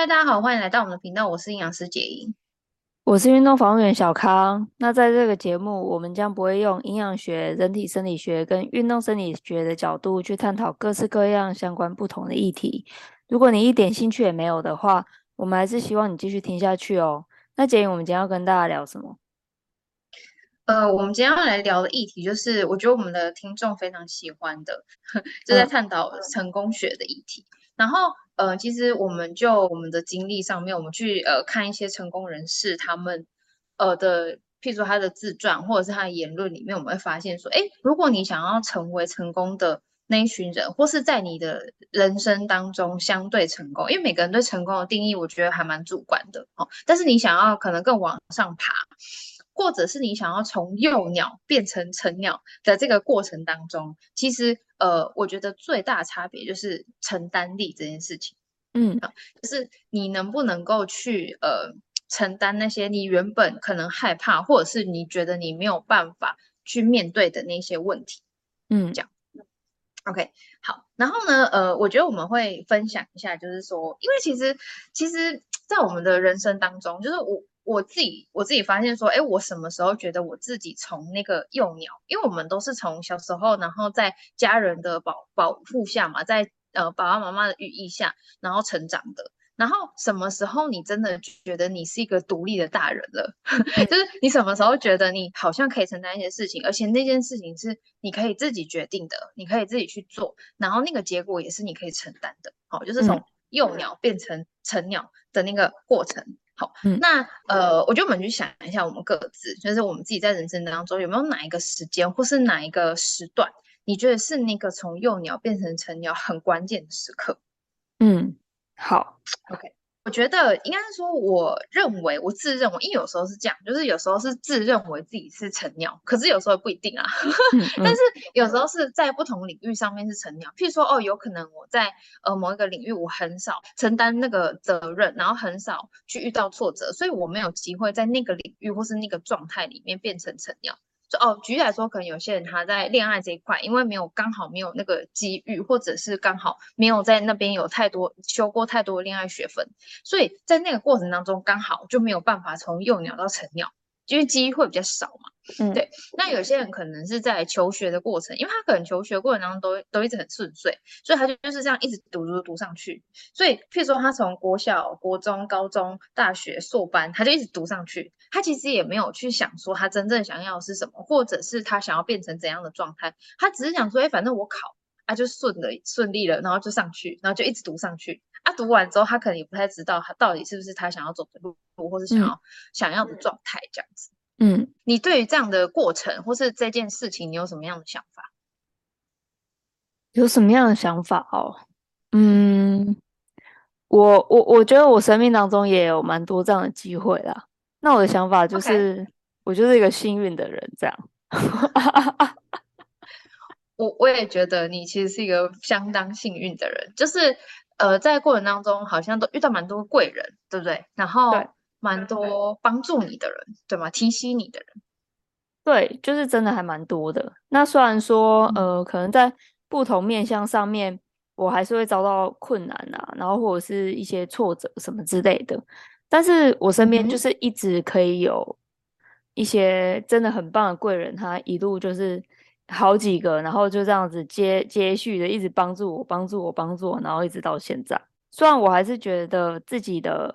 嗨，大家好，欢迎来到我们的频道，我是营养师杰英，我是运动防护员小康。那在这个节目，我们将不会用营养学、人体生理学跟运动生理学的角度去探讨各式各样相关不同的议题。如果你一点兴趣也没有的话，我们还是希望你继续听下去哦。那杰英，我们今天要跟大家聊什么？呃，我们今天要来聊的议题就是，我觉得我们的听众非常喜欢的，就在探讨成功学的议题。嗯、然后，呃，其实我们就我们的经历上面，我们去呃看一些成功人士他们呃的，譬如说他的自传或者是他的言论里面，我们会发现说，哎，如果你想要成为成功的那一群人，或是在你的人生当中相对成功，因为每个人对成功的定义，我觉得还蛮主观的哦。但是你想要可能更往上爬。或者是你想要从幼鸟变成成鸟的这个过程当中，其实呃，我觉得最大差别就是承担力这件事情。嗯，就是你能不能够去呃承担那些你原本可能害怕，或者是你觉得你没有办法去面对的那些问题。嗯，这样。OK，好。然后呢，呃，我觉得我们会分享一下，就是说，因为其实其实，在我们的人生当中，就是我。我自己我自己发现说，哎，我什么时候觉得我自己从那个幼鸟，因为我们都是从小时候，然后在家人的保保护下嘛，在呃爸爸妈妈的羽翼下，然后成长的。然后什么时候你真的觉得你是一个独立的大人了？就是你什么时候觉得你好像可以承担一些事情，而且那件事情是你可以自己决定的，你可以自己去做，然后那个结果也是你可以承担的。好，就是从幼鸟变成成鸟的那个过程。好，那呃，我觉得我们去想一下，我们各自就是我们自己在人生当中有没有哪一个时间，或是哪一个时段，你觉得是那个从幼鸟变成成鸟很关键的时刻？嗯，好，OK。我觉得应该是说，我认为我自认为，因为有时候是这样，就是有时候是自认为自己是成鸟，可是有时候不一定啊。嗯嗯、但是有时候是在不同领域上面是成鸟，譬如说，哦，有可能我在呃某一个领域我很少承担那个责任，然后很少去遇到挫折，所以我没有机会在那个领域或是那个状态里面变成成鸟。就哦，举例来说，可能有些人他在恋爱这一块，因为没有刚好没有那个机遇，或者是刚好没有在那边有太多修过太多恋爱学分，所以在那个过程当中刚好就没有办法从幼鸟到成鸟。因为机会比较少嘛，嗯，对。那有些人可能是在求学的过程，因为他可能求学过程当中都都一直很顺遂，所以他就就是这样一直读读读上去。所以，譬如说他从国小、国中、高中、大学、硕班，他就一直读上去。他其实也没有去想说他真正想要的是什么，或者是他想要变成怎样的状态。他只是想说，哎，反正我考啊就顺了，顺利了，然后就上去，然后就一直读上去。啊，读完之后，他可能也不太知道他到底是不是他想要走的路，或是想要、嗯、想要的状态这样子。嗯，你对于这样的过程或是这件事情，你有什么样的想法？有什么样的想法哦？嗯，我我我觉得我生命当中也有蛮多这样的机会啦。那我的想法就是.我就是一个幸运的人，这样。我我也觉得你其实是一个相当幸运的人，就是。呃，在过程当中好像都遇到蛮多贵人，对不对？然后蛮多帮助你的人，对，对吗？提醒你的人，对，就是真的还蛮多的。那虽然说，呃，可能在不同面向上面，我还是会遭到困难啊，然后或者是一些挫折什么之类的，但是我身边就是一直可以有一些真的很棒的贵人，他一路就是。好几个，然后就这样子接接续的，一直帮助我，帮助我，帮助我，然后一直到现在。虽然我还是觉得自己的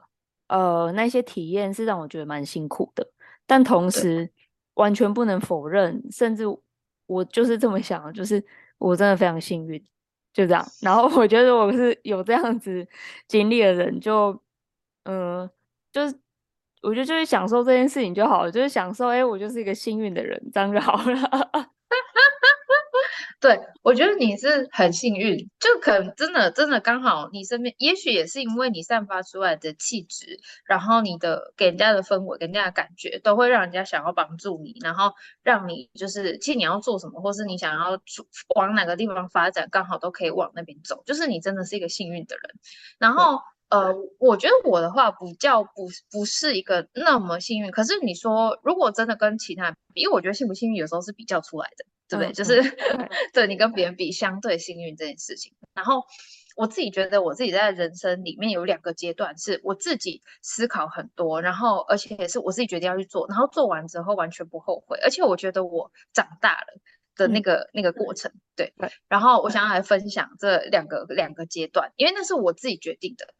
呃那些体验是让我觉得蛮辛苦的，但同时完全不能否认，甚至我就是这么想，就是我真的非常幸运，就这样。然后我觉得我是有这样子经历的人，就嗯、呃，就是我觉得就是享受这件事情就好了，就是享受，哎，我就是一个幸运的人，这样就好了。对，我觉得你是很幸运，就可能真的真的刚好你身边，也许也是因为你散发出来的气质，然后你的给人家的氛围、给人家的感觉，都会让人家想要帮助你，然后让你就是，其实你要做什么，或是你想要往哪个地方发展，刚好都可以往那边走，就是你真的是一个幸运的人。然后呃，我觉得我的话比较不不是一个那么幸运，可是你说如果真的跟其他人比，因为我觉得幸不幸运有时候是比较出来的。对不对？就是对 你跟别人比相对幸运这件事情。然后我自己觉得我自己在人生里面有两个阶段，是我自己思考很多，然后而且也是我自己决定要去做，然后做完之后完全不后悔，而且我觉得我长大了的那个、嗯、那个过程，对。然后我想要来分享这两个两个阶段，因为那是我自己决定的，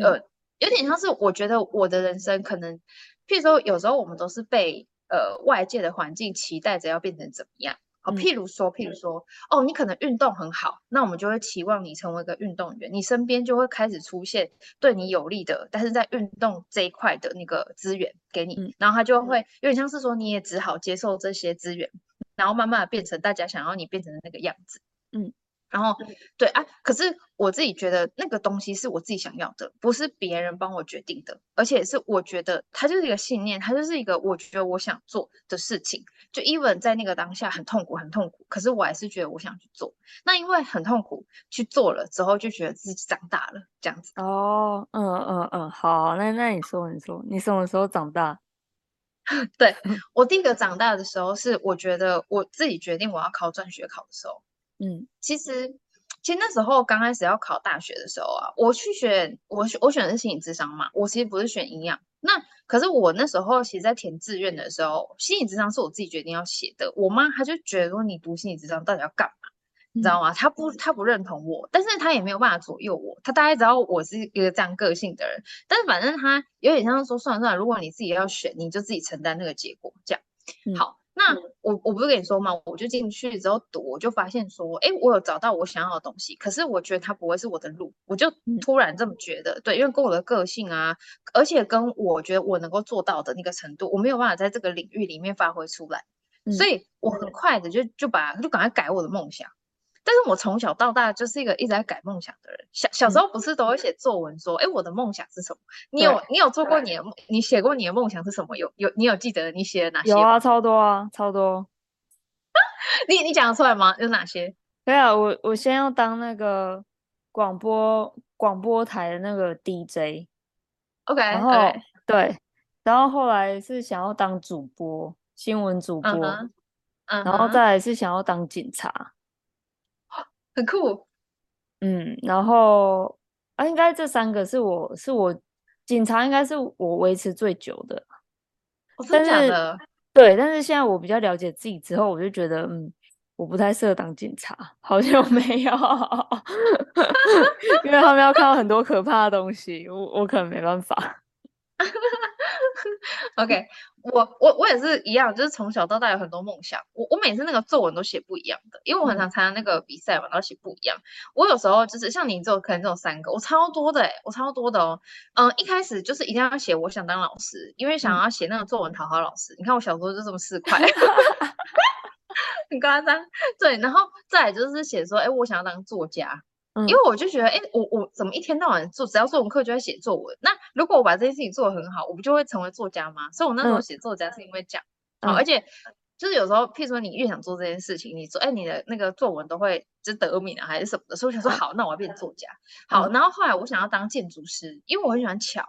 呃，嗯、有点像是我觉得我的人生可能，譬如说有时候我们都是被呃外界的环境期待着要变成怎么样。好，譬如说，譬如说，哦，你可能运动很好，那我们就会期望你成为一个运动员，你身边就会开始出现对你有利的，但是在运动这一块的那个资源给你，嗯、然后他就会有点像是说，你也只好接受这些资源，然后慢慢的变成大家想要你变成的那个样子，嗯。然后，对啊，可是我自己觉得那个东西是我自己想要的，不是别人帮我决定的，而且是我觉得它就是一个信念，它就是一个我觉得我想做的事情。就 even 在那个当下很痛苦，很痛苦，可是我还是觉得我想去做。那因为很痛苦，去做了之后就觉得自己长大了，这样子。哦，嗯嗯嗯，好，那那你说，你说，你什么时候长大？对，我第一个长大的时候是我觉得我自己决定我要考转学考的时候。嗯，其实，其实那时候刚开始要考大学的时候啊，我去选，我选我选的是心理智商嘛，我其实不是选营养。那可是我那时候其实，在填志愿的时候，心理智商是我自己决定要写的。我妈她就觉得说，你读心理智商到底要干嘛？嗯、你知道吗？她不，她不认同我，但是他也没有办法左右我。他大概知道我是一个这样个性的人，但是反正他有点像说，算了算了，如果你自己要选，你就自己承担那个结果，这样。嗯、好。那我我不是跟你说嘛，我就进去之后读，我就发现说，哎，我有找到我想要的东西，可是我觉得它不会是我的路，我就突然这么觉得，对，因为跟我的个性啊，而且跟我觉得我能够做到的那个程度，我没有办法在这个领域里面发挥出来，所以我很快的就就把就赶快改我的梦想。但是我从小到大就是一个一直在改梦想的人。小小时候不是都会写作文说，哎、嗯，我的梦想是什么？你有你有做过你的梦？你写过你的梦想是什么？有有你有记得你写了哪些？有啊，超多啊，超多。你你讲得出来吗？有哪些？对啊，我我先要当那个广播广播台的那个 DJ。OK，然后 okay. 对，然后后来是想要当主播，新闻主播。嗯、uh huh. uh huh. 然后再来是想要当警察。很酷，嗯，然后啊，应该这三个是我是我警察，应该是我维持最久的。哦、真的假的？对，但是现在我比较了解自己之后，我就觉得，嗯，我不太适合当警察，好像没有，因为他们要看到很多可怕的东西，我我可能没办法。OK，我我我也是一样，就是从小到大有很多梦想。我我每次那个作文都写不一样的，因为我很常参加那个比赛嘛，然后写不一样。我有时候就是像你这种，可能只有三个，我超多的诶、欸、我超多的哦。嗯，一开始就是一定要写我想当老师，因为想要写那个作文讨好老师。嗯、你看我小时候就这么四块，很夸张。对，然后再来就是写说，哎，我想要当作家。因为我就觉得，哎，我我怎么一天到晚做，只要做完课就在写作文？那如果我把这件事情做得很好，我不就会成为作家吗？所以我那时候写作家是因为这样，嗯、而且就是有时候，譬如说你越想做这件事情，你做，哎，你的那个作文都会就得名啊，还是什么的。所以我想说，好，那我要变作家。好，然后后来我想要当建筑师，因为我很喜欢桥，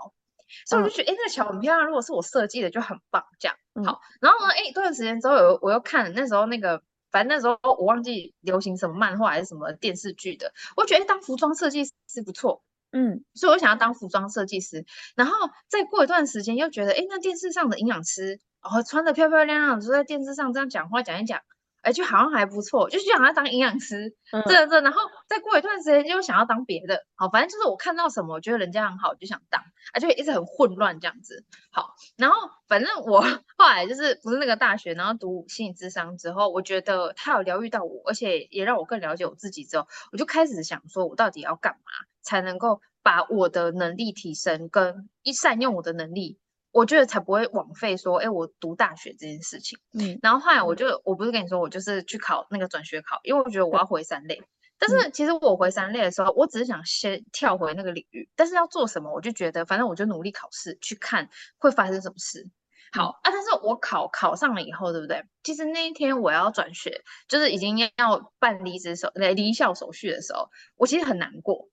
所以我就觉得，哎，那个桥很漂亮，如果是我设计的就很棒。这样，好，然后呢，哎，一段时间之后，有我又看那时候那个。反正那时候我忘记流行什么漫画还是什么电视剧的，我觉得当服装设计师不错，嗯，所以我想要当服装设计师。然后再过一段时间又觉得，哎，那电视上的营养师，然后穿的漂漂亮亮，就在电视上这样讲话讲一讲。哎，就好像还不错，就是想要当营养师，这这、嗯，然后再过一段时间就想要当别的，好，反正就是我看到什么，我觉得人家很好，我就想当，啊，就一直很混乱这样子，好，然后反正我 后来就是不是那个大学，然后读心理智商之后，我觉得他有疗愈到我，而且也让我更了解我自己之后，我就开始想说，我到底要干嘛才能够把我的能力提升，跟一善用我的能力。我觉得才不会枉费说，哎，我读大学这件事情。嗯，然后后来我就，我不是跟你说，我就是去考那个转学考，因为我觉得我要回三类。但是其实我回三类的时候，我只是想先跳回那个领域，但是要做什么，我就觉得反正我就努力考试，去看会发生什么事。好啊，但是我考考上了以后，对不对？其实那一天我要转学，就是已经要办离职手、离校手续的时候，我其实很难过。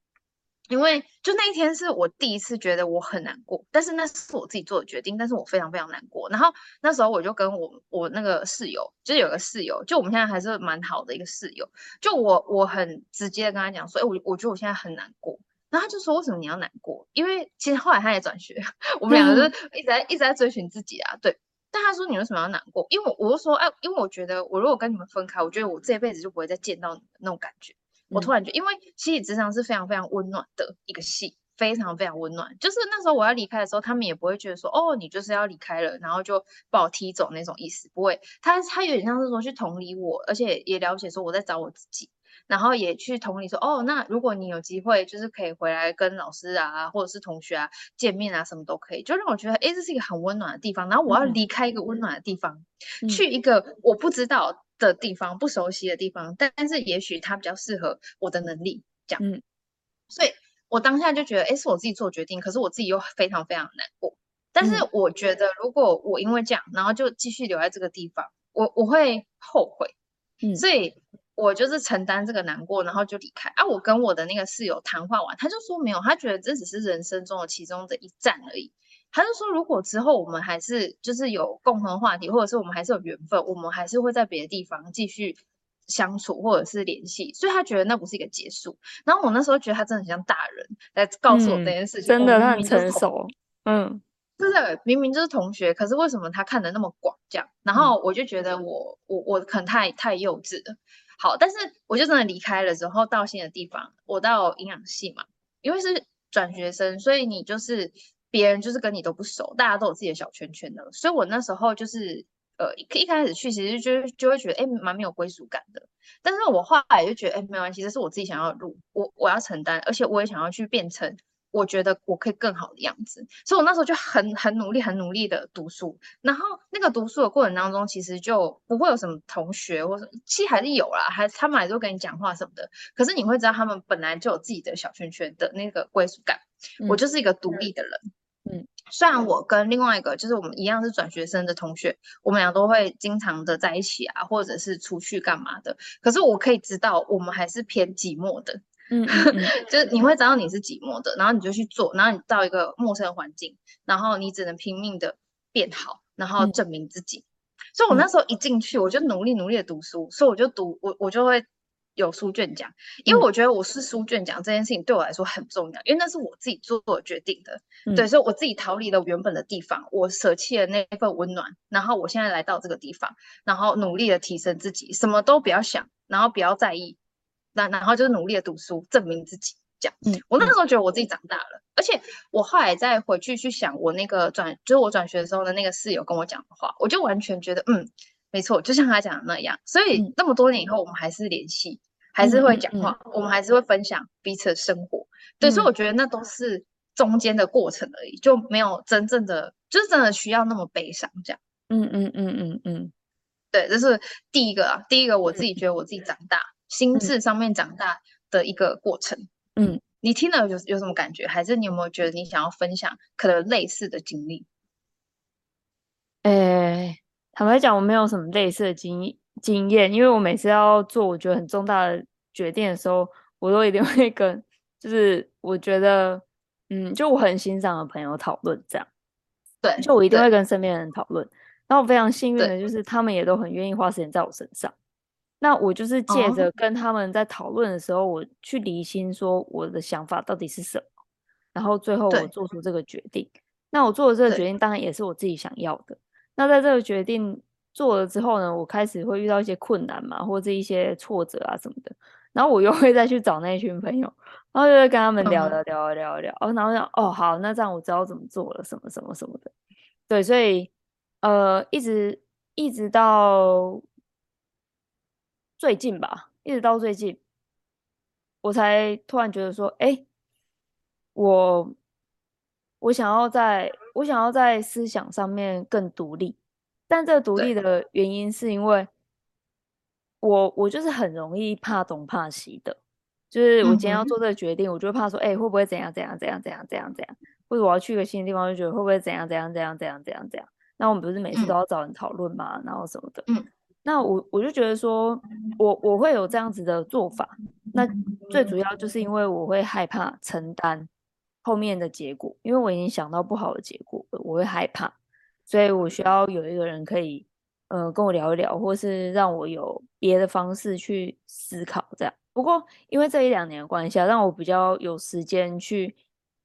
因为就那一天是我第一次觉得我很难过，但是那是我自己做的决定，但是我非常非常难过。然后那时候我就跟我我那个室友，就是有个室友，就我们现在还是蛮好的一个室友，就我我很直接的跟他讲说，哎，我我觉得我现在很难过。然后他就说，为什么你要难过？因为其实后来他也转学，我们两个就是一直在一直在追寻自己啊，对。但他说你为什么要难过？因为我我就说，哎，因为我觉得我如果跟你们分开，我觉得我这一辈子就不会再见到你们那种感觉。我突然觉得，因为心理咨商是非常非常温暖的一个戏，非常非常温暖。就是那时候我要离开的时候，他们也不会觉得说，哦，你就是要离开了，然后就把我踢走那种意思，不会。他他有点像是说去同理我，而且也了解说我在找我自己，然后也去同理说，哦，那如果你有机会，就是可以回来跟老师啊，或者是同学啊见面啊，什么都可以，就让我觉得，哎，这是一个很温暖的地方。然后我要离开一个温暖的地方，嗯、去一个我不知道。的地方，不熟悉的地方，但但是也许它比较适合我的能力，这样，嗯，所以我当下就觉得，哎，是我自己做决定，可是我自己又非常非常难过。但是我觉得，如果我因为这样，然后就继续留在这个地方，我我会后悔，嗯，所以我就是承担这个难过，然后就离开。啊，我跟我的那个室友谈话完，他就说没有，他觉得这只是人生中的其中的一站而已。他就说，如果之后我们还是就是有共同话题，或者是我们还是有缘分，我们还是会在别的地方继续相处或者是联系，所以他觉得那不是一个结束。然后我那时候觉得他真的很像大人来告诉我这件事情，嗯、真的他很成熟，嗯，真的明明就是同学，可是为什么他看的那么广这样？然后我就觉得我我我可能太太幼稚了。好，但是我就真的离开了之后到新的地方，我到营养系嘛，因为是转学生，所以你就是。别人就是跟你都不熟，大家都有自己的小圈圈的，所以我那时候就是呃一一开始去，其实就就会觉得哎蛮没有归属感的。但是我后来就觉得哎没关系，这是我自己想要的路，我我要承担，而且我也想要去变成我觉得我可以更好的样子。所以我那时候就很很努力很努力的读书，然后那个读书的过程当中，其实就不会有什么同学或者其实还是有啦，还他们还是会跟你讲话什么的。可是你会知道他们本来就有自己的小圈圈的那个归属感，嗯、我就是一个独立的人。嗯，虽然我跟另外一个就是我们一样是转学生的同学，我们俩都会经常的在一起啊，或者是出去干嘛的。可是我可以知道，我们还是偏寂寞的。嗯，就是你会知道你是寂寞的，然后你就去做，然后你到一个陌生的环境，然后你只能拼命的变好，然后证明自己。嗯、所以我那时候一进去，我就努力努力的读书，所以我就读我我就会。有书卷奖，因为我觉得我是书卷奖这件事情对我来说很重要，因为那是我自己做的决定的，嗯、对，所以我自己逃离了原本的地方，我舍弃了那份温暖，然后我现在来到这个地方，然后努力的提升自己，什么都不要想，然后不要在意，那然后就是努力的读书，证明自己，这样。嗯，我那时候觉得我自己长大了，而且我后来再回去去想我那个转，就是我转学的时候的那个室友跟我讲的话，我就完全觉得，嗯，没错，就像他讲的那样，所以那么多年以后，我们还是联系。还是会讲话，我们还是会分享彼此的生活，嗯、对，所以我觉得那都是中间的过程而已，就没有真正的，就是真的需要那么悲伤这样。嗯嗯嗯嗯嗯，对，这是第一个啊，第一个我自己觉得我自己长大，嗯、心智上面长大的一个过程。嗯，你听了有有什么感觉？还是你有没有觉得你想要分享可能类似的经历？诶，坦白讲，我没有什么类似的经。经验，因为我每次要做我觉得很重大的决定的时候，我都一定会跟，就是我觉得，嗯，就我很欣赏的朋友讨论这样，对，就我一定会跟身边的人讨论。然后我非常幸运的就是他们也都很愿意花时间在我身上。那我就是借着跟他们在讨论的时候，我去厘清说我的想法到底是什么，然后最后我做出这个决定。那我做的这个决定当然也是我自己想要的。那在这个决定。做了之后呢，我开始会遇到一些困难嘛，或者一些挫折啊什么的，然后我又会再去找那一群朋友，然后就会跟他们聊聊聊聊聊，哦，然后想，哦，好，那这样我知道怎么做了，什么什么什么的，对，所以呃，一直一直到最近吧，一直到最近，我才突然觉得说，哎，我我想要在，我想要在思想上面更独立。但这个独立的原因是因为我我就是很容易怕东怕西的，就是我今天要做这个决定，嗯、我就怕说，哎、欸，会不会怎样怎样怎样怎样怎样怎样，或者我要去一个新的地方，就觉得会不会怎样怎样怎样怎样怎样怎样。那我们不是每次都要找人讨论吗？嗯、然后什么的。嗯、那我我就觉得说，我我会有这样子的做法，那那最主要就是因为我会害怕承担后面的结果，因为我已经想到不好的结果，我会害怕，所以我需要有一个人可以，呃，跟我聊一聊，或是让我有别的方式去思考这样。不过因为这一两年的关系啊，让我比较有时间去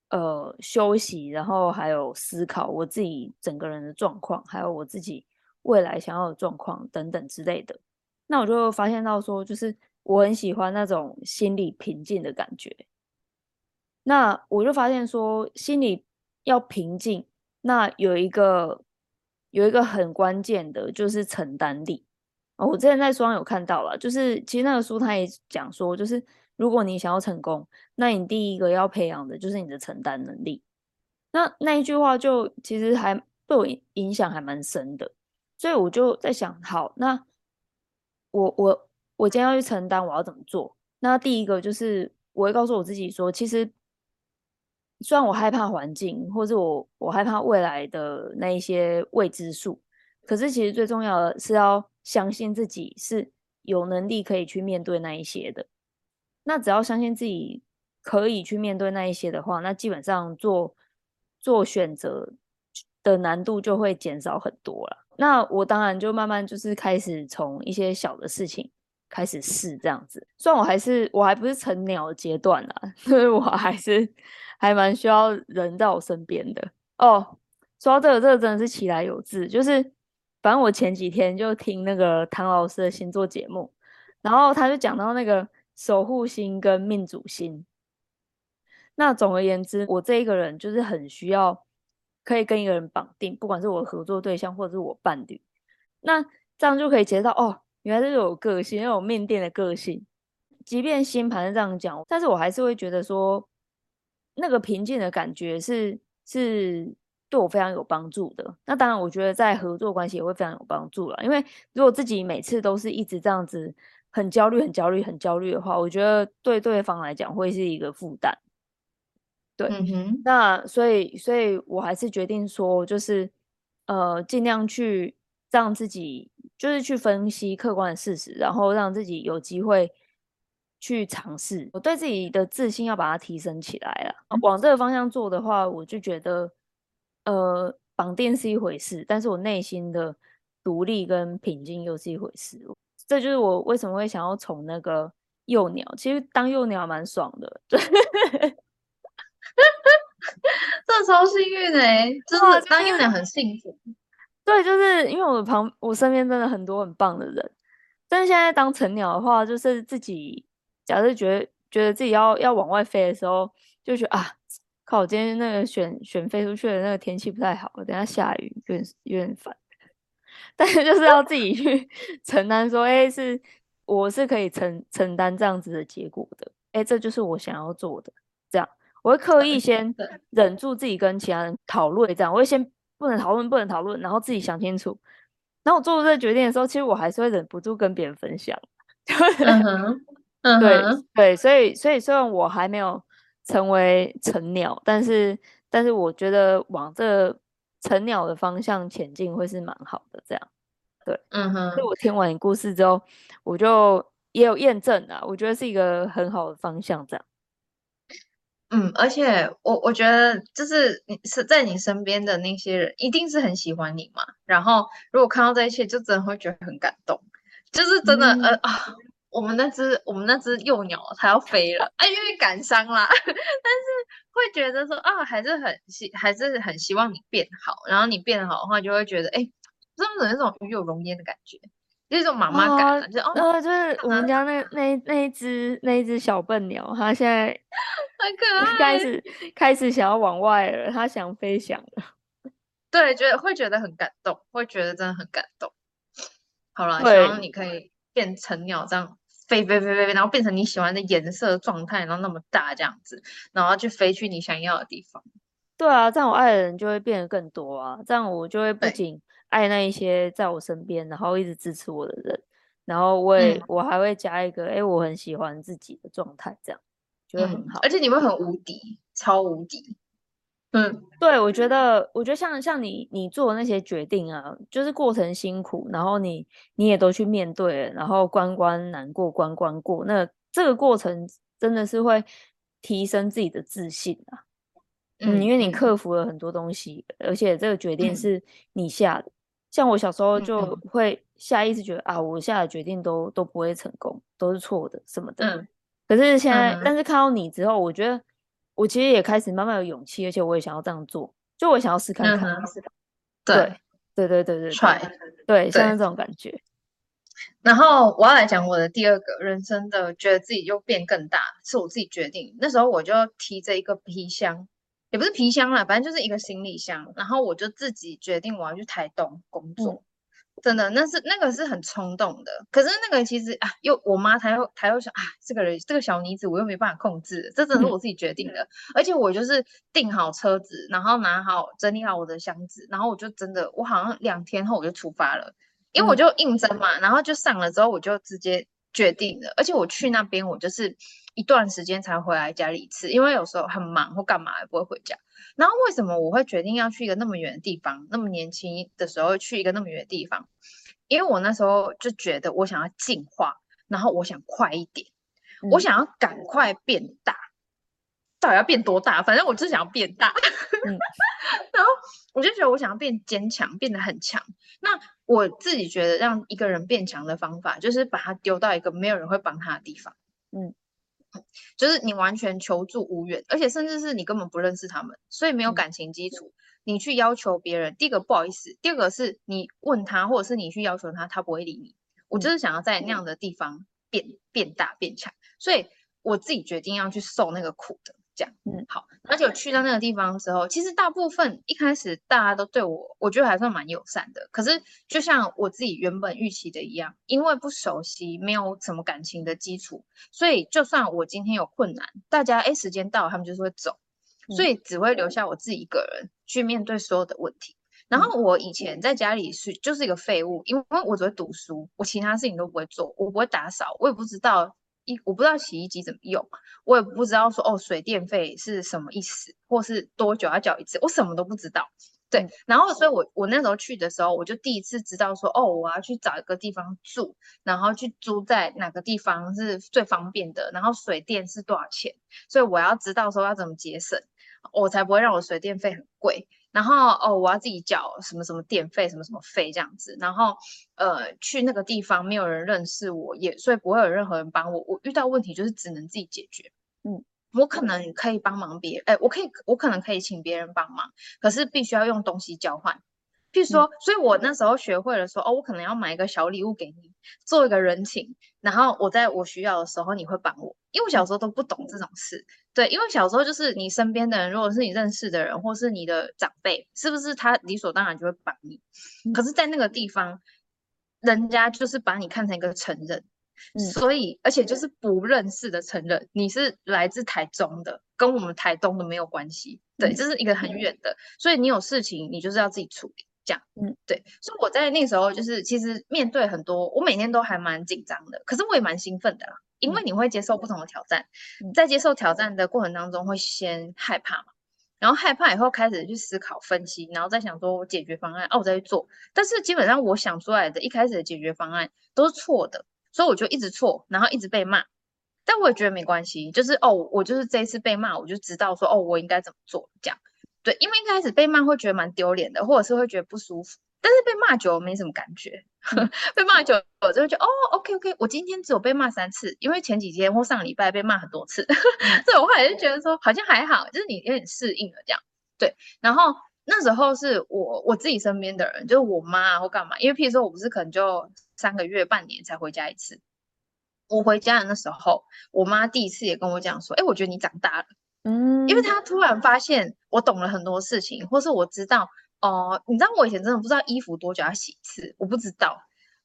呃休息，然后还有思考我自己整个人的状况，还有我自己未来想要的状况等等之类的。那我就发现到说，就是。我很喜欢那种心理平静的感觉，那我就发现说，心里要平静，那有一个有一个很关键的，就是承担力。哦，我之前在书上有看到了，就是其实那个书他也讲说，就是如果你想要成功，那你第一个要培养的就是你的承担能力。那那一句话就其实还对我影响还蛮深的，所以我就在想，好，那我我。我今天要去承担，我要怎么做？那第一个就是我会告诉我自己说，其实虽然我害怕环境，或是我我害怕未来的那一些未知数，可是其实最重要的是要相信自己是有能力可以去面对那一些的。那只要相信自己可以去面对那一些的话，那基本上做做选择的难度就会减少很多了。那我当然就慢慢就是开始从一些小的事情。开始试这样子，虽然我还是我还不是成鸟的阶段啦，所以我还是还蛮需要人在我身边的哦。说到这个，这个真的是其来有自，就是反正我前几天就听那个唐老师的星座节目，然后他就讲到那个守护星跟命主星。那总而言之，我这一个人就是很需要可以跟一个人绑定，不管是我合作对象或者是我伴侣，那这样就可以接到哦。原来是有个性，有面店的个性。即便星盘是这样讲，但是我还是会觉得说，那个平静的感觉是是对我非常有帮助的。那当然，我觉得在合作关系也会非常有帮助了。因为如果自己每次都是一直这样子很焦虑、很焦虑、很焦虑的话，我觉得对对方来讲会是一个负担。对，嗯哼。那所以，所以我还是决定说，就是呃，尽量去让自己。就是去分析客观的事实，然后让自己有机会去尝试。我对自己的自信要把它提升起来了。往这个方向做的话，我就觉得，呃，绑定是一回事，但是我内心的独立跟平静又是一回事。这就是我为什么会想要从那个幼鸟。其实当幼鸟蛮爽的，对，这超幸运的哎，真的当幼鸟很幸福。对，就是因为我旁，我身边真的很多很棒的人，但是现在当成鸟的话，就是自己假设觉得觉得自己要要往外飞的时候，就觉得啊，靠，我今天那个选选飞出去的那个天气不太好，等下下雨，有点有点烦。但是就是要自己去 承担，说，哎，是我是可以承承担这样子的结果的，哎，这就是我想要做的，这样我会刻意先忍住自己跟其他人讨论，这样我会先。不能讨论，不能讨论，然后自己想清楚。然后我做出这个决定的时候，其实我还是会忍不住跟别人分享。嗯哼，嗯，对对，所以所以虽然我还没有成为成鸟，但是但是我觉得往这成鸟的方向前进会是蛮好的。这样，对，嗯哼。所以我听完你故事之后，我就也有验证啊，我觉得是一个很好的方向。这样。嗯，而且我我觉得就是你是在你身边的那些人，一定是很喜欢你嘛。然后如果看到这一切，就真的会觉得很感动，就是真的，嗯、呃啊，我们那只我们那只幼鸟它要飞了，哎，因为感伤啦，但是会觉得说啊，还是很希还是很希望你变好，然后你变好的话，就会觉得哎，真的有那种鱼有荣焉的感觉。就是这种妈妈感、啊，就哦，呃，就是我们家那那那一只那一只小笨鸟，它现在 很可爱，开始开始想要往外了，它想飞翔了。对，觉得会觉得很感动，会觉得真的很感动。好了，希望你可以变成鸟这样飞飞飞飞飞，然后变成你喜欢的颜色状态，然后那么大这样子，然后去飞去你想要的地方。对啊，这样我爱的人就会变得更多啊，这样我就会不仅。爱那一些在我身边，然后一直支持我的人，然后我也、嗯、我还会加一个，哎，我很喜欢自己的状态，这样就会很好。而且你会很无敌，超无敌。嗯，对，我觉得，我觉得像像你你做的那些决定啊，就是过程辛苦，然后你你也都去面对了，然后关关难过关关过，那这个过程真的是会提升自己的自信啊。嗯，因为你克服了很多东西，嗯、而且这个决定是你下的。嗯、像我小时候就会下意识觉得、嗯、啊，我下的决定都都不会成功，都是错的什么的。嗯。可是现在，嗯、但是看到你之后，我觉得我其实也开始慢慢有勇气，而且我也想要这样做，就我想要试看看。嗯、对对对对对对，Try. 对，像这种感觉。然后我要来讲我的第二个人生的，觉得自己又变更大，是我自己决定。那时候我就提着一个皮箱。也不是皮箱啦，反正就是一个行李箱，然后我就自己决定我要去台东工作，嗯、真的，那是那个是很冲动的。可是那个其实啊，又我妈她又她又想啊，这个人这个小妮子我又没办法控制，这真的是我自己决定的。嗯、而且我就是订好车子，然后拿好整理好我的箱子，然后我就真的我好像两天后我就出发了，因为我就应征嘛，然后就上了之后我就直接决定了，而且我去那边我就是。一段时间才回来家里一次，因为有时候很忙或干嘛也不会回家。然后为什么我会决定要去一个那么远的地方？那么年轻的时候去一个那么远的地方，因为我那时候就觉得我想要进化，然后我想快一点，嗯、我想要赶快变大。到底要变多大？反正我就是想要变大。嗯、然后我就觉得我想要变坚强，变得很强。那我自己觉得让一个人变强的方法，就是把他丢到一个没有人会帮他的地方。嗯。就是你完全求助无援，而且甚至是你根本不认识他们，所以没有感情基础。嗯、你去要求别人，第一个不好意思，第二个是你问他，或者是你去要求他，他不会理你。我就是想要在那样的地方变、嗯、变大变强，所以我自己决定要去受那个苦的。这样，嗯，好，而且我去到那个地方之后，其实大部分一开始大家都对我，我觉得还算蛮友善的。可是就像我自己原本预期的一样，因为不熟悉，没有什么感情的基础，所以就算我今天有困难，大家哎时间到了，他们就是会走，所以只会留下我自己一个人去面对所有的问题。然后我以前在家里是就是一个废物，因为我只会读书，我其他事情都不会做，我不会打扫，我也不知道。一我不知道洗衣机怎么用，我也不知道说哦水电费是什么意思，或是多久要缴一次，我什么都不知道。对，嗯、然后所以我我那时候去的时候，我就第一次知道说哦我要去找一个地方住，然后去租在哪个地方是最方便的，然后水电是多少钱，所以我要知道说要怎么节省，我才不会让我水电费很贵。然后哦，我要自己缴什么什么电费，什么什么费这样子。然后呃，去那个地方没有人认识我，也所以不会有任何人帮我。我遇到问题就是只能自己解决。嗯，我可能可以帮忙别人，哎，我可以，我可能可以请别人帮忙，可是必须要用东西交换。譬如说，嗯、所以我那时候学会了说，哦，我可能要买一个小礼物给你，做一个人情，然后我在我需要的时候你会帮我。因为我小时候都不懂这种事，对，因为小时候就是你身边的人，如果是你认识的人，或是你的长辈，是不是他理所当然就会帮你？嗯、可是，在那个地方，人家就是把你看成一个成人，嗯、所以而且就是不认识的成人，你是来自台中的，跟我们台东的没有关系，对，这是一个很远的，所以你有事情你就是要自己处理。这样，嗯，对，所以我在那个时候就是，其实面对很多，我每天都还蛮紧张的，可是我也蛮兴奋的啦，因为你会接受不同的挑战，嗯、在接受挑战的过程当中会先害怕嘛，然后害怕以后开始去思考分析，然后再想说我解决方案，哦，我再去做，但是基本上我想出来的一开始的解决方案都是错的，所以我就一直错，然后一直被骂，但我也觉得没关系，就是哦，我就是这一次被骂，我就知道说哦，我应该怎么做这样。对，因为一开始被骂会觉得蛮丢脸的，或者是会觉得不舒服。但是被骂久了没什么感觉，被骂久了我就会觉得哦，OK OK，我今天只有被骂三次，因为前几天或上礼拜被骂很多次，所以我后来就觉得说好像还好，就是你有点适应了这样。对，然后那时候是我我自己身边的人，就是我妈或干嘛，因为譬如说我不是可能就三个月、半年才回家一次，我回家的那时候，我妈第一次也跟我讲说，哎，我觉得你长大了。嗯，因为她突然发现我懂了很多事情，或是我知道哦、呃，你知道我以前真的不知道衣服多久要洗一次，我不知道，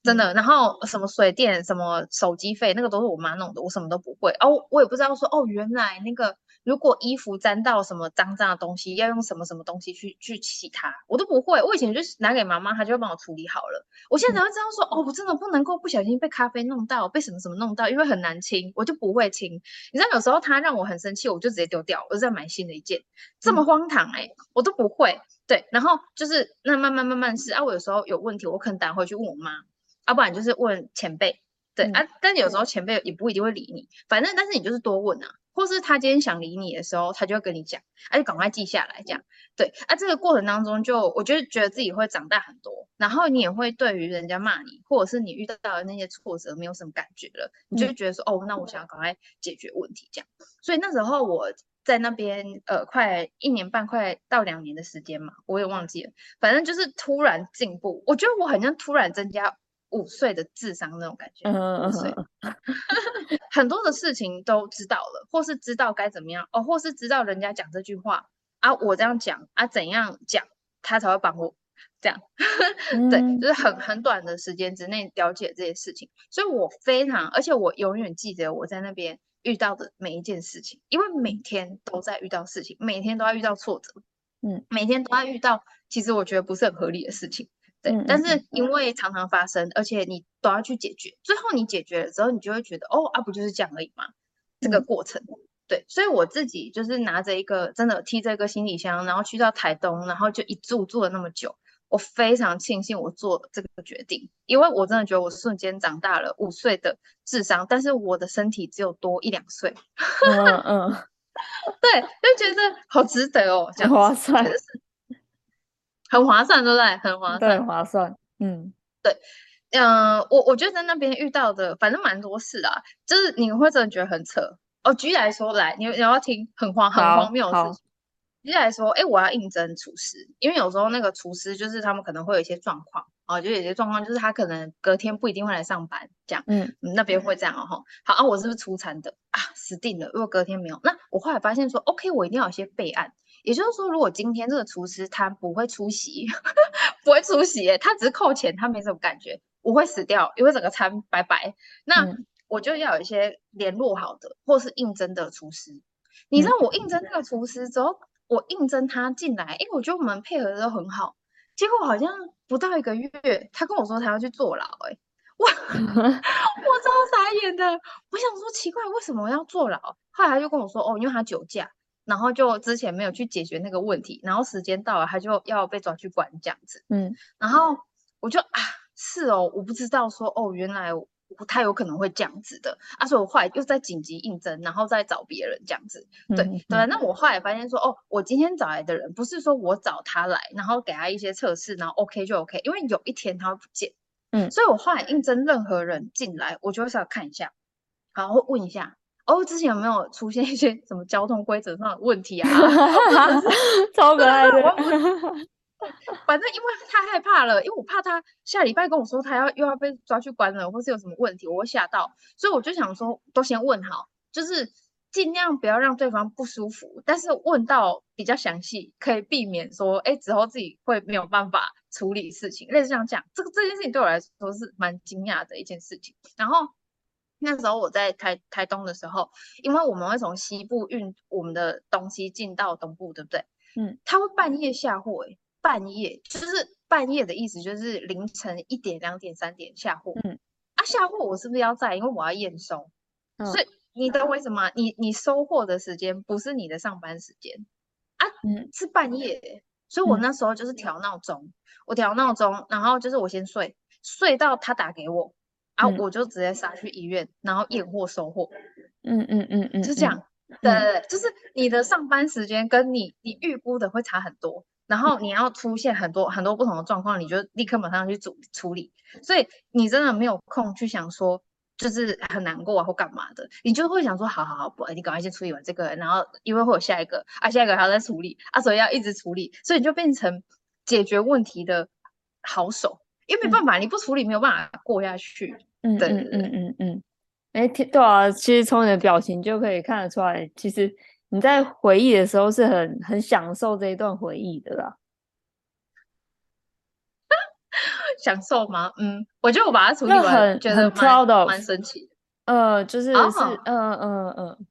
真的。然后什么水电、什么手机费，那个都是我妈弄的，我什么都不会。哦，我也不知道说哦，原来那个。如果衣服沾到什么脏脏的东西，要用什么什么东西去去洗它，我都不会。我以前就是拿给妈妈，她就会帮我处理好了。我现在才会知道说，哦，我真的不能够不小心被咖啡弄到，被什么什么弄到，因为很难清，我就不会清。你知道，有时候她让我很生气，我就直接丢掉，我就再买新的一件。这么荒唐哎、欸，我都不会。对，然后就是那慢慢慢慢试啊。我有时候有问题，我可能打回去问我妈，要、啊、不然就是问前辈。对、嗯、啊，但有时候前辈也不一定会理你，反正但是你就是多问啊，或是他今天想理你的时候，他就会跟你讲，啊就赶快记下来这样。对啊，这个过程当中就我觉得觉得自己会长大很多，然后你也会对于人家骂你，或者是你遇到的那些挫折没有什么感觉了，你就会觉得说、嗯、哦，那我想要赶快解决问题这样。所以那时候我在那边呃，快一年半，快到两年的时间嘛，我也忘记了，反正就是突然进步，我觉得我好像突然增加。五岁的智商那种感觉，五岁很多的事情都知道了，或是知道该怎么样哦，或是知道人家讲这句话啊，我这样讲啊，怎样讲他才会帮我这样？嗯、对，就是很很短的时间之内了解这些事情，所以我非常，而且我永远记得我在那边遇到的每一件事情，因为每天都在遇到事情，每天都要遇到挫折，嗯，每天都要遇到，其实我觉得不是很合理的事情。对，但是因为常常发生，而且你都要去解决，最后你解决了之后，你就会觉得，哦啊，不就是这样而已嘛？这个过程，对，所以我自己就是拿着一个真的提着一个行李箱，然后去到台东，然后就一住住了那么久，我非常庆幸我做这个决定，因为我真的觉得我瞬间长大了五岁的智商，但是我的身体只有多一两岁，嗯嗯，对，就觉得好值得哦，这样划算。很划算，对不对？很划算，很，划算。嗯，对，嗯、呃，我我觉得在那边遇到的，反正蛮多事啊，就是你会真的觉得很扯。哦，举例来说来，你你要听很荒很荒谬的事情。举例来说，哎，我要应征厨师，因为有时候那个厨师就是他们可能会有一些状况，哦，就有些状况就是他可能隔天不一定会来上班，这样。嗯，那边会这样哦。好，啊，我是不是出餐的啊？死定了，如果隔天没有，那我后来发现说，OK，我一定要有一些备案。也就是说，如果今天这个厨师他不会出席，不会出席，他只是扣钱，他没什么感觉，我会死掉，因为整个餐拜拜。那我就要有一些联络好的，或是应征的厨师。你知道我应征那个厨师之后，我应征他进来，因为我觉得我们配合的都很好。结果好像不到一个月，他跟我说他要去坐牢，哎，我，我超傻眼的。我想说奇怪，为什么要坐牢？后来他就跟我说，哦，因为他酒驾。然后就之前没有去解决那个问题，然后时间到了，他就要被抓去管这样子。嗯，然后我就啊，是哦，我不知道说哦，原来他有可能会这样子的，啊，所以我后来又在紧急应征，然后再找别人这样子。对、嗯、对，那我后来发现说，哦，我今天找来的人不是说我找他来，然后给他一些测试，然后 OK 就 OK，因为有一天他会不见。嗯，所以我后来应征任何人进来，我就会想看一下，然后会问一下。哦，之前有没有出现一些什么交通规则上的问题啊？超可爱的。反正因为太害怕了，因为我怕他下礼拜跟我说他要又要被抓去关了，或是有什么问题，我会吓到。所以我就想说，都先问好，就是尽量不要让对方不舒服。但是问到比较详细，可以避免说，哎，之后自己会没有办法处理事情。类似像这样，这个这件事情对我来说是蛮惊讶的一件事情。然后。那时候我在台台东的时候，因为我们会从西部运我们的东西进到东部，对不对？嗯，他会半夜下货，诶，半夜就是半夜的意思，就是凌晨一点、两点、三点下货。嗯，啊，下货我是不是要在？因为我要验收。嗯，所以你懂为什么？你你收货的时间不是你的上班时间啊？嗯，是半夜，所以我那时候就是调闹钟，嗯，我调闹钟，然后就是我先睡，睡到他打给我。然后我就直接杀去医院，嗯、然后验货收货。嗯嗯嗯嗯，就这样。嗯、对对对，就是你的上班时间跟你你预估的会差很多，然后你要出现很多很多不同的状况，你就立刻马上去处处理。所以你真的没有空去想说，就是很难过啊或干嘛的，你就会想说，好好好，不，你赶快先处理完这个，然后因为会有下一个啊，下一个还要再处理啊，所以要一直处理，所以你就变成解决问题的好手，因为没办法，嗯、你不处理没有办法过下去。嗯嗯嗯嗯嗯，哎，对啊，其实从你的表情就可以看得出来，其实你在回忆的时候是很很享受这一段回忆的啦。享受吗？嗯，我觉得我把它处理完，很觉得蛮蛮神奇的。呃，就是是，嗯嗯嗯，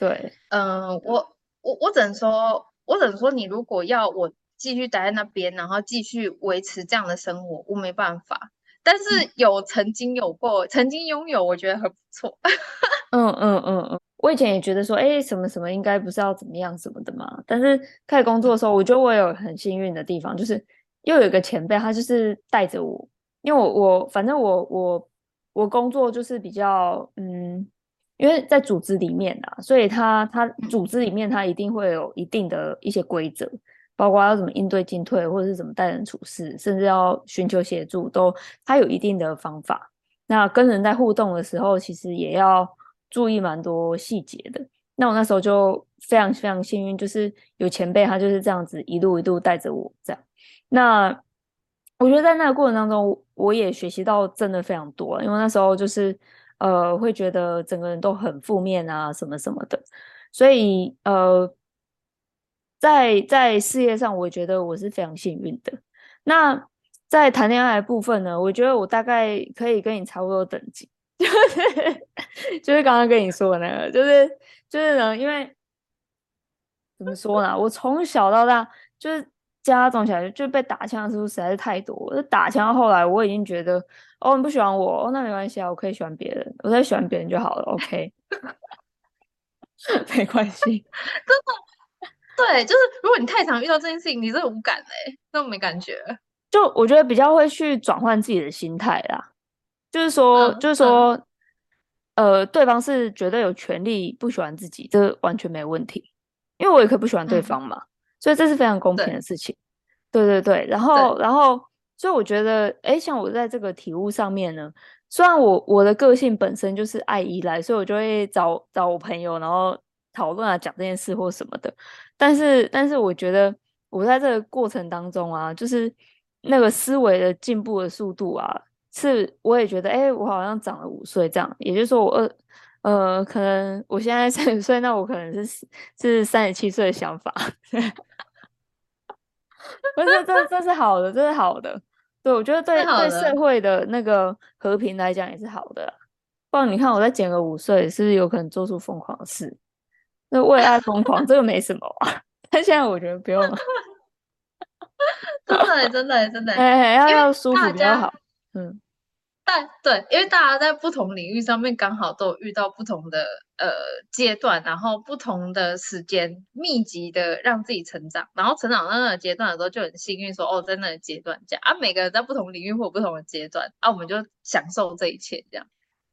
对，嗯，我我我只能说，我只能说，你如果要我继续待在那边，然后继续维持这样的生活，我没办法。但是有曾经有过，嗯、曾经拥有，我觉得很不错。嗯嗯嗯嗯，我以前也觉得说，哎、欸，什么什么应该不是要怎么样什么的嘛。但是开始工作的时候，我觉得我有很幸运的地方，就是又有一个前辈，他就是带着我，因为我我反正我我我工作就是比较嗯，因为在组织里面啊，所以他他组织里面他一定会有一定的一些规则，包括要怎么应对进退，或者是怎么待人处事，甚至要寻求协助，都他有一定的方法。那跟人在互动的时候，其实也要注意蛮多细节的。那我那时候就非常非常幸运，就是有前辈他就是这样子一路一路带着我这样。那我觉得在那个过程当中，我也学习到真的非常多，因为那时候就是呃会觉得整个人都很负面啊什么什么的，所以呃在在事业上，我觉得我是非常幸运的。那在谈恋爱部分呢，我觉得我大概可以跟你差不多等级，就是就是刚刚跟你说的那个，就是就是呢，因为怎么说呢，我从小到大就是家长起来就被打枪的次数实在是太多，就打枪后来我已经觉得哦，你不喜欢我，哦，那没关系啊，我可以喜欢别人，我再喜欢别人就好了，OK，没关系，真的，对，就是如果你太常遇到这件事情，你真的无感嘞，那么没感觉。就我觉得比较会去转换自己的心态啦，就是说，嗯、就是说，嗯、呃，对方是绝对有权利不喜欢自己，这完全没问题，因为我也可以不喜欢对方嘛，嗯、所以这是非常公平的事情。对，对对对，然后然后，所以我觉得，哎，像我在这个体悟上面呢，虽然我我的个性本身就是爱依赖，所以我就会找找我朋友，然后讨论啊，讲这件事或什么的，但是但是我觉得我在这个过程当中啊，就是。那个思维的进步的速度啊，是我也觉得，哎、欸，我好像长了五岁这样。也就是说我，我二呃，可能我现在三十岁，那我可能是是三十七岁的想法。不是，这这是好的，这是好的。对，我觉得对对社会的那个和平来讲也是好的。不然你看，我再减个五岁，是不是有可能做出疯狂的事？那为爱疯狂，这个没什么啊。但现在我觉得不用了。真的，真的，真的，哎，要要舒服比较好。嗯，但对，因为大家在不同领域上面刚好都遇到不同的呃阶段，然后不同的时间密集的让自己成长，然后成长到那个阶段的时候就很幸运说哦，在那个阶段这样啊，每个人在不同领域或有不同的阶段啊，我们就享受这一切这样。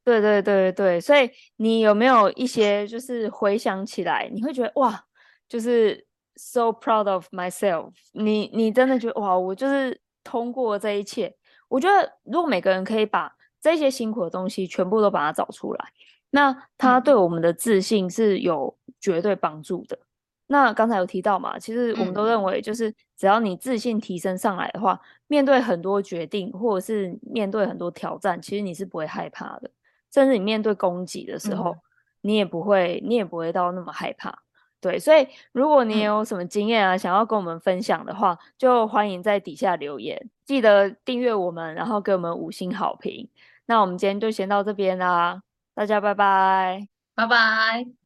对对对对，所以你有没有一些就是回想起来，你会觉得哇，就是。So proud of myself 你。你你真的觉得哇，我就是通过这一切。我觉得如果每个人可以把这些辛苦的东西全部都把它找出来，那它对我们的自信是有绝对帮助的。嗯、那刚才有提到嘛，其实我们都认为，就是只要你自信提升上来的话，面对很多决定或者是面对很多挑战，其实你是不会害怕的。甚至你面对攻击的时候，嗯、你也不会，你也不会到那么害怕。对，所以如果你有什么经验啊，嗯、想要跟我们分享的话，就欢迎在底下留言。记得订阅我们，然后给我们五星好评。那我们今天就先到这边啦，大家拜拜，拜拜。